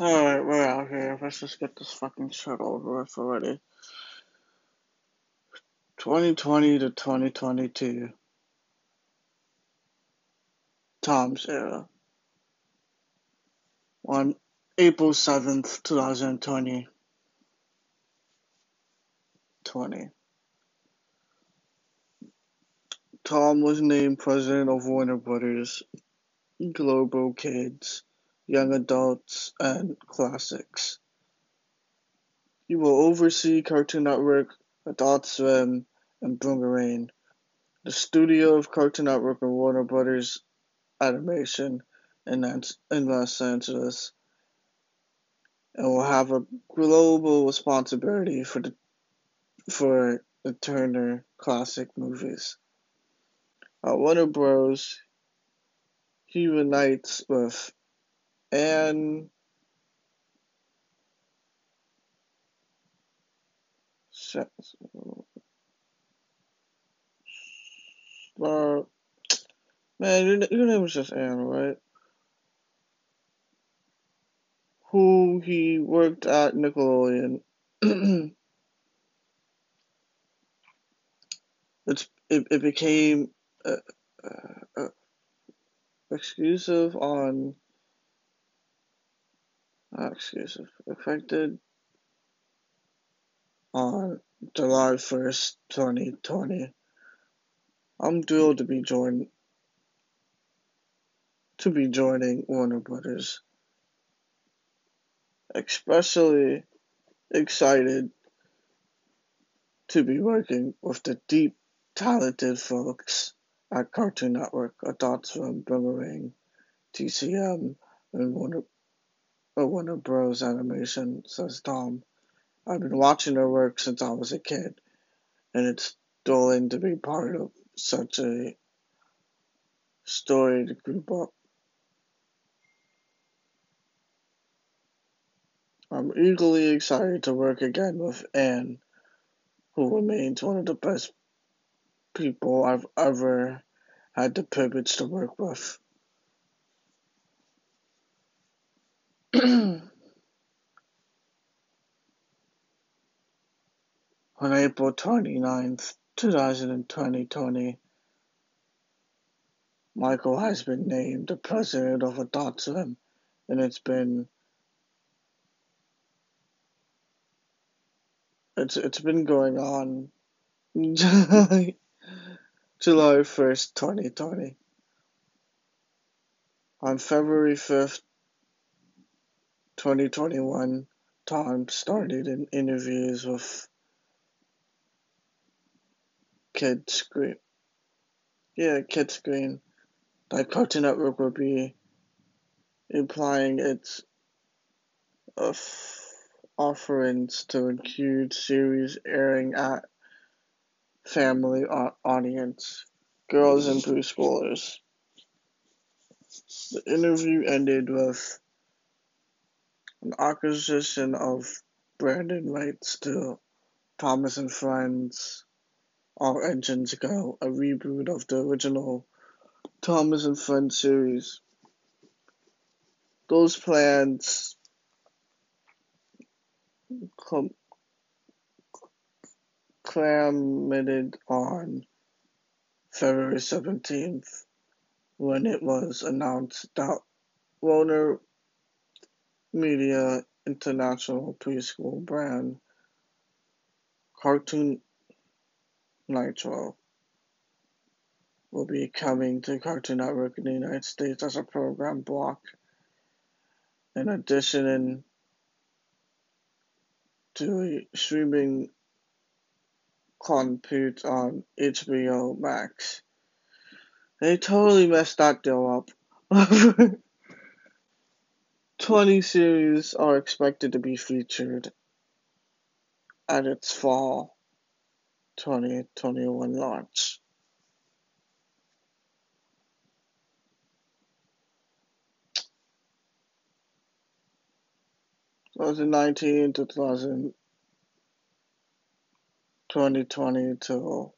Alright, we're out here. Let's just get this fucking shit over with already. 2020 to 2022. Tom's era. On April 7th, 2020. 20. Tom was named president of Warner Brothers Global Kids young adults, and classics. He will oversee Cartoon Network, Adult Swim, and Boomerang, the studio of Cartoon Network and Warner Brothers Animation in, Los Angeles, and will have a global responsibility for the for the Turner classic movies. At Warner Bros., he unites with and uh, man, your, your name was just Anne, right? Who he worked at Nickelodeon. it's it, it became uh, uh, uh, exclusive on exclusive affected on July 1st, 2020. I'm thrilled to be joined to be joining Warner Brothers. Especially excited to be working with the deep talented folks at Cartoon Network, Adult Swim, Boomerang, TCM, and Warner a Warner Bros. animation, says Tom. I've been watching their work since I was a kid, and it's thrilling to be part of such a storied group up. I'm eagerly excited to work again with Anne, who remains one of the best people I've ever had the privilege to work with. On April 29th, 2020, Michael has been named the president of Adult Swim, and it's been it's it's been going on July July 1st, 2020. On February 5th, 2021, Tom started in interviews with Kid Screen. Yeah, Kid Screen. That Cartoon Network would be implying its of offerings to include series airing at family audience, girls and preschoolers. The interview ended with an acquisition of branded rights to Thomas and Friends All Engines Go, a reboot of the original Thomas and Friends series. Those plans com- culminated on February 17th when it was announced that Warner Media International preschool brand Cartoon Nitro will be coming to Cartoon Network in the United States as a program block. In addition to streaming content on HBO Max. They totally messed that deal up. 20 series are expected to be featured at its fall 2021 launch. Two thousand nineteen to 2020 to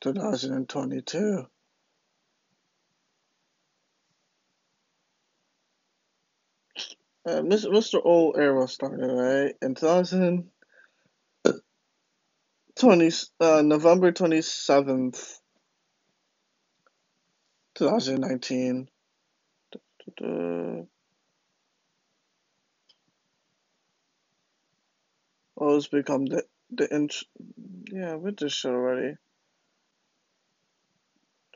2022. Uh, Mr. Old era started, right? In 2000, 20, uh, November 27th, 2019. Da-da-da. O's become the, the int- yeah, we did shit already.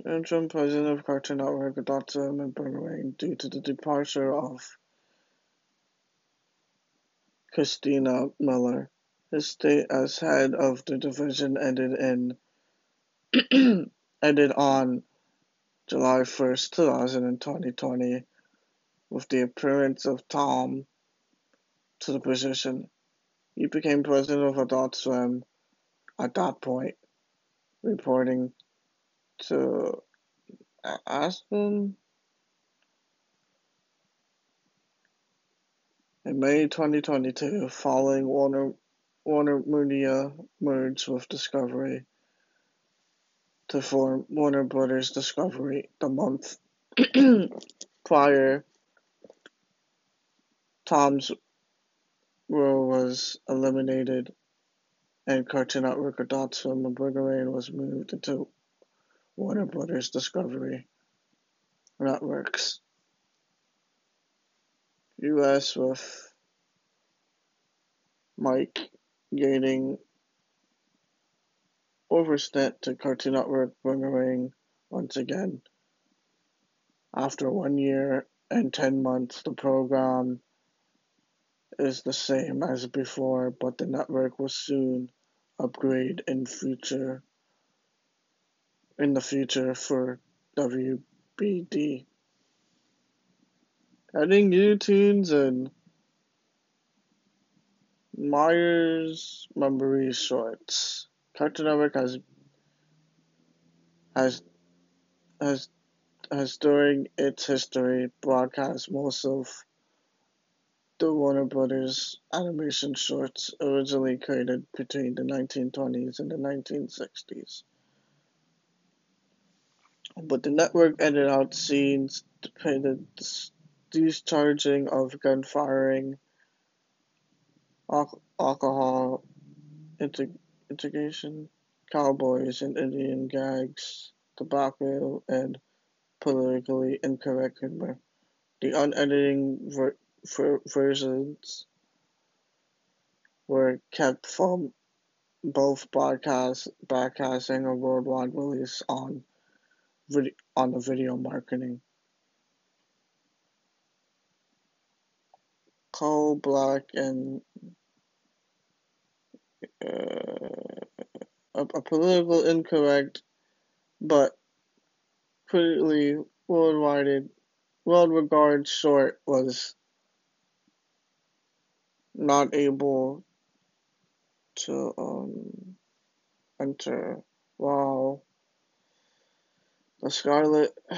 The interim president of Cartoon Network adopted him and Boomerang due to the departure of Christina Miller. His stay as head of the division ended in ended on July 1st, 2020, with the appearance of Tom to the position. He became president of Adult Swim at that point, reporting to Ascheim in May 2022, following Warner Warner Media merged with Discovery to form Warner Brothers Discovery. The month prior, Tom's role was eliminated and Cartoon Network Swim and Boomerang was moved into Warner Brothers Discovery Networks. US with Mike gaining overstint to Cartoon Network Boomerang once again. After one year and 10 months, the program is the same as before, but the network will soon upgrade in future in the future for WBD. Adding Looney Tunes and Merrie Melodies Shorts. Cartoon Network has has has has during its history broadcast most of the Warner Brothers animation shorts originally created between the 1920s and the 1960s. But the network edited out scenes depicted discharging of gun firing, alcohol integration, cowboys and Indian gags, tobacco, and politically incorrect humor. The unedited ver- ver- versions were kept from both broadcast, broadcasting and worldwide release on vid- on the video marketing. Coal Black and uh, a, a political incorrect but critically worldwide world regard short was not able to um, enter. While the Scarlet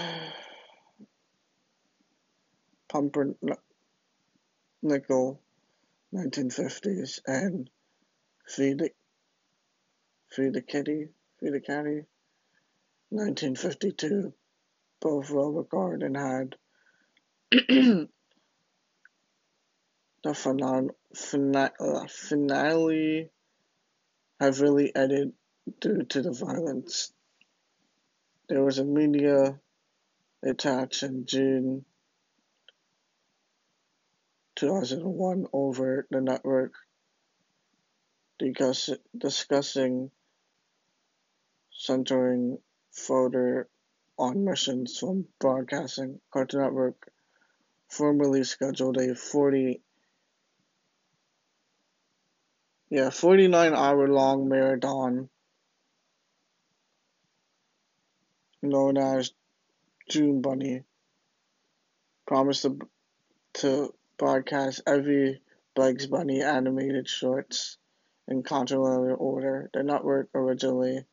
Pumpernickel 1950s and Feed the, Feed the Kitty, Feed the Catty 1952 both regarded and had the uh, finale, finale, finale heavily edited due to the violence. There was a media attach in June 2001 over the network discuss, discussing centering further on missions from broadcasting. Cartoon Network formerly scheduled a 40 yeah 49 hour long marathon known as June Bunny promised to, to broadcast every Bugs Bunny animated shorts in chronological order. The network originally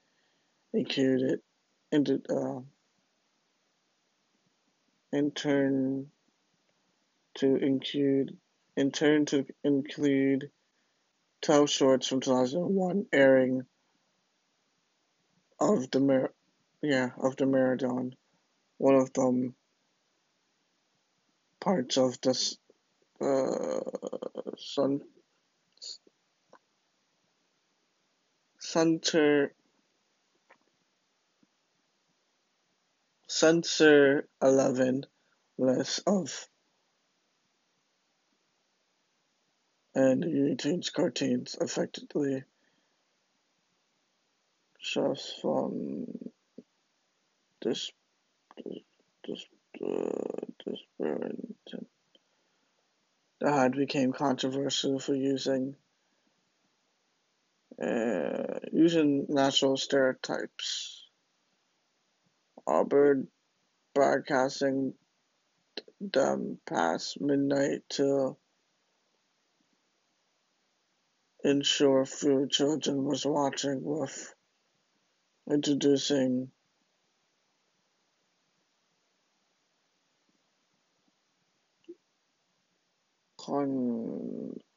included into uh, in turn to include in turn to include 12 shorts from 2001 airing of the Mar- yeah of the marathon one of them parts of this uh, Sun, Center, Censor 11 list of. And Looney Tunes cartoons effectively just from this this uh, this that had became controversial for using uh, using natural stereotypes. Auburn broadcasting them past midnight to ensure fewer children was watching with introducing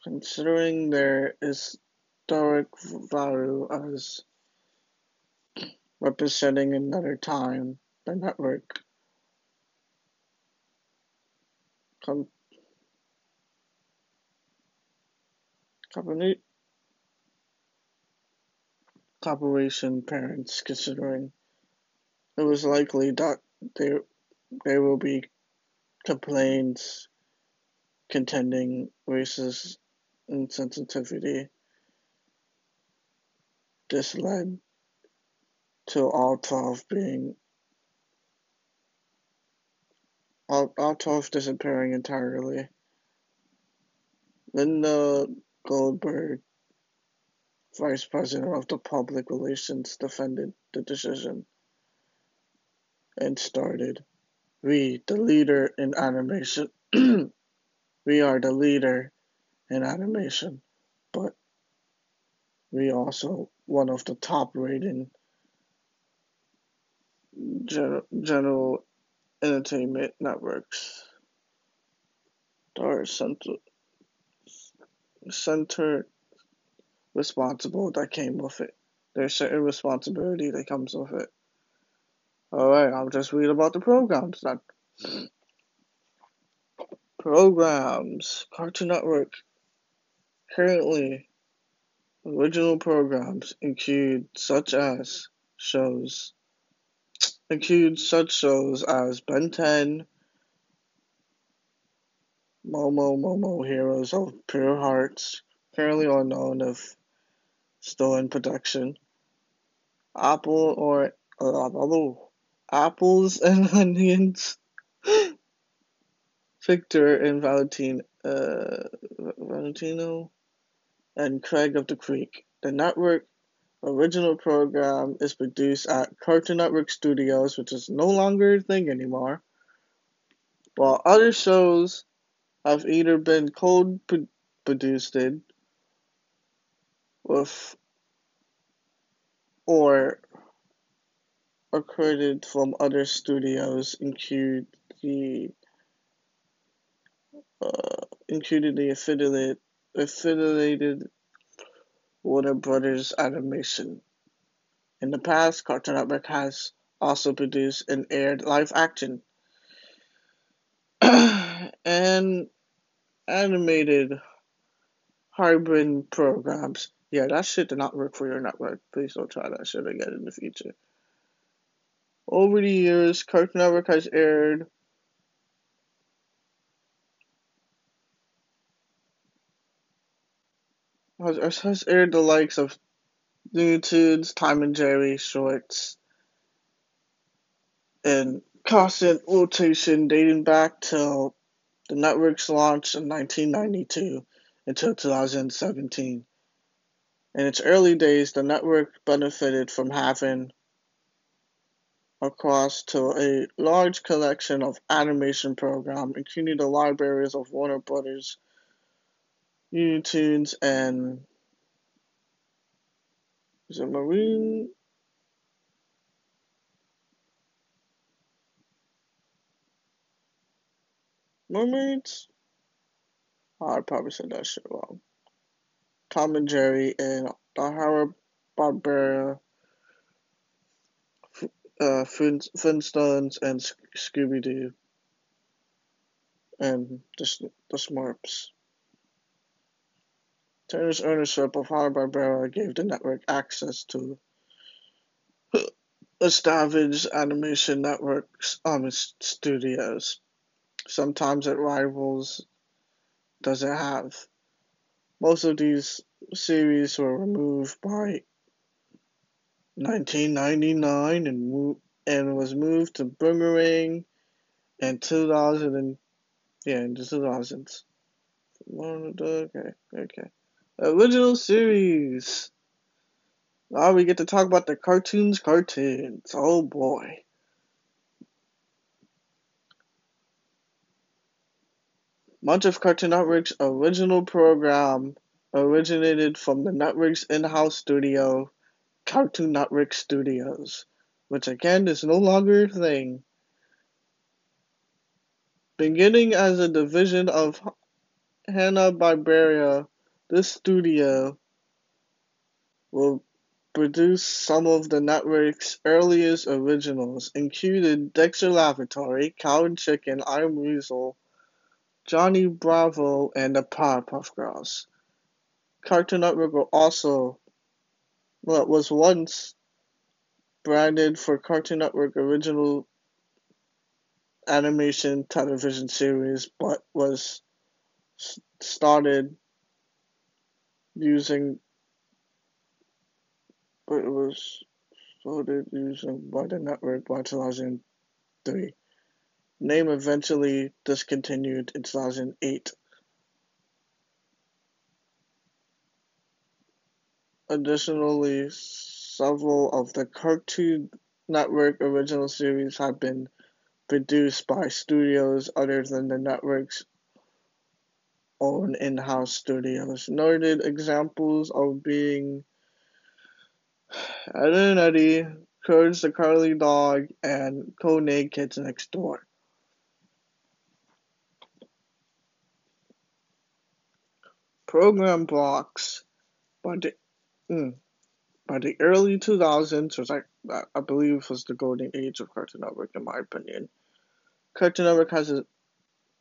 considering their historic value as representing another time the network. Com- company corporation parents considering it was likely that there there will be complaints contending racist insensitivity. This led to all 12 being all, all 12 disappearing entirely. Linda Goldberg, vice president of the public relations, defended the decision and started, We, the leader in animation, we are the leader in animation, but we also one of the top rated general entertainment networks. There are center, center responsible that came with it. There's certain responsibility that comes with it. Alright, I'll just read about the programs that programs Cartoon Network currently original programs include such as shows include such shows as Ben 10, Mao Mao Heroes of Pure Hearts, currently unknown if still in production. Apple or uh, apples and onions. Victor and Valentine, uh, Valentino and Craig of the Creek. The network original program is produced at Cartoon Network Studios, which is no longer a thing anymore. While other shows have either been co-produced with or accredited from other studios, include the uh, including the affiliate affiliated Warner Brothers Animation. In the past, Cartoon Network has also produced and aired live action and animated hybrid programs. Yeah, that shit did not work for your network. Please don't try that shit again in the future. Over the years, Cartoon Network has aired has, aired the likes of Looney Tunes, Tom and Jerry shorts, and constant rotation dating back till the network's launch in 1992 until 2017. In its early days, the network benefited from having across to a large collection of animation programs, including the libraries of Warner Brothers, Tunes, and is it Marine? Mermaids? Oh, I probably said that shit wrong. Tom and Jerry and the Howard Barbera, uh, Flintstones, and Scooby Doo. and the, the Smurfs. Turner's ownership of Hanna-Barbera gave the network access to established animation networks um, studios. Sometimes it rivals does it have. Most of these series were removed by 1999 and and was moved to Boomerang in 2000 and yeah in the 2000s. Okay, okay. Original series. Now we get to talk about the cartoons, cartoons. Oh boy. Much of Cartoon Network's original program originated from the network's in-house studio, Cartoon Network Studios, which again is no longer a thing. Beginning as a division of Hanna-Barbera, this studio will produce some of the network's earliest originals, including Dexter Laboratory, Cow and Chicken, I'm Weasel, Johnny Bravo, and the Powerpuff Girls. Cartoon Network also what was once branded for Cartoon Network original animation television series, but was started using but it was started using by the network by 2003. Name eventually discontinued in 2008. Additionally, several of the Cartoon Network original series have been produced by studios other than the network's own in-house studios. Noted examples of being Ed and Eddie, Courage the Cowardly Dog, and Codename Kids Next Door. Program blocks by the mm, by the early 2000s was like I believe was the golden age of Cartoon Network in my opinion. Cartoon Network has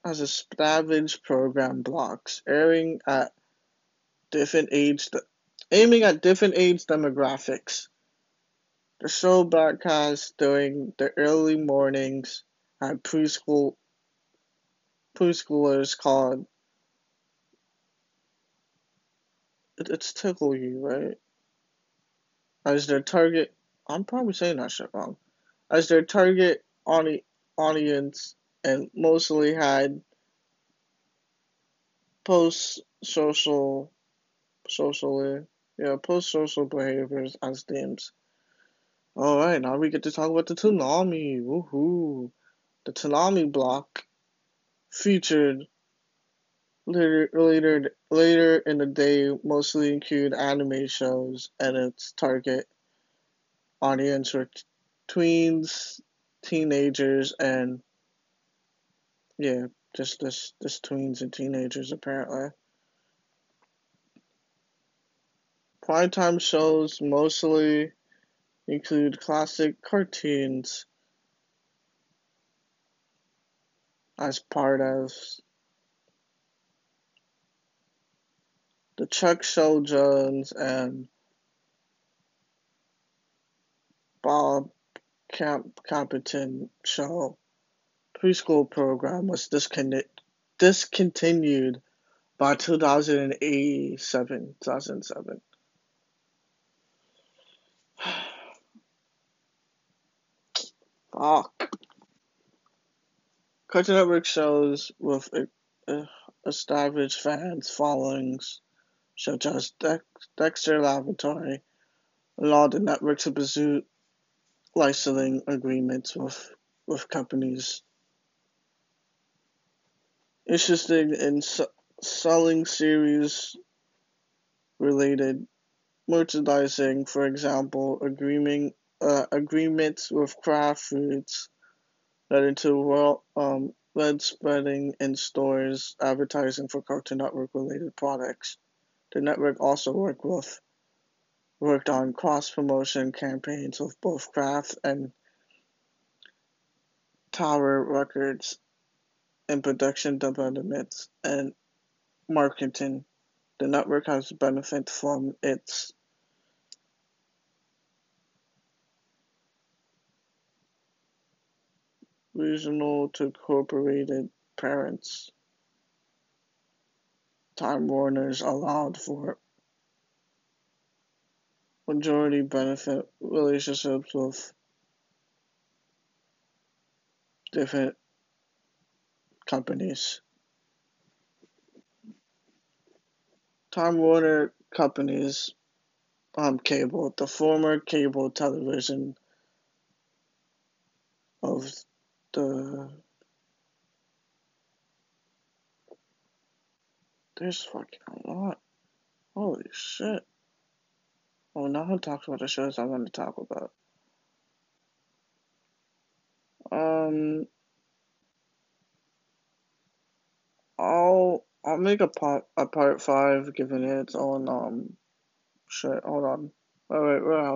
has established program blocks airing at different age aiming at different age demographics. The show broadcasts during the early mornings at preschool preschoolers called it's Tickle U, right? As their target, I'm probably saying that shit wrong. As their target audi- audience, and mostly had post social, socially, yeah, post social behaviors as themes. Alright, now we get to talk about the Toonami. Woohoo! The Toonami block featured later later later in the day mostly include anime shows and its target audience were tweens, teenagers, and yeah, just this this tweens and teenagers apparently. Primetime shows mostly include classic cartoons as part of the Chuck Show Jones and Bob Camp Competent show preschool program was discontinued by 2007. 2007. Fuck. Cartoon Network shows with uh, established fans followings such as Dex- Dexter Laboratory, allowed the network to pursue licensing agreements with, with companies interested in selling series related merchandising, for example, agreement, uh, agreements with Kraft Foods led into well, um, spreading in stores advertising for Cartoon Network related products. The network also worked with worked on cross promotion campaigns with both Kraft and Tower Records in production development and marketing. The network has benefit from its regional to corporated parents. Time Warner's allowed for majority benefit relationships with different companies. Time Warner companies um, cable, the former cable television of the there's fucking a lot. Holy shit. Oh, now I'm talking about the shows I want to talk about. Um, I'll I'll make a part a part five, given its own um shit. Hold on. Wait, wait, we're out.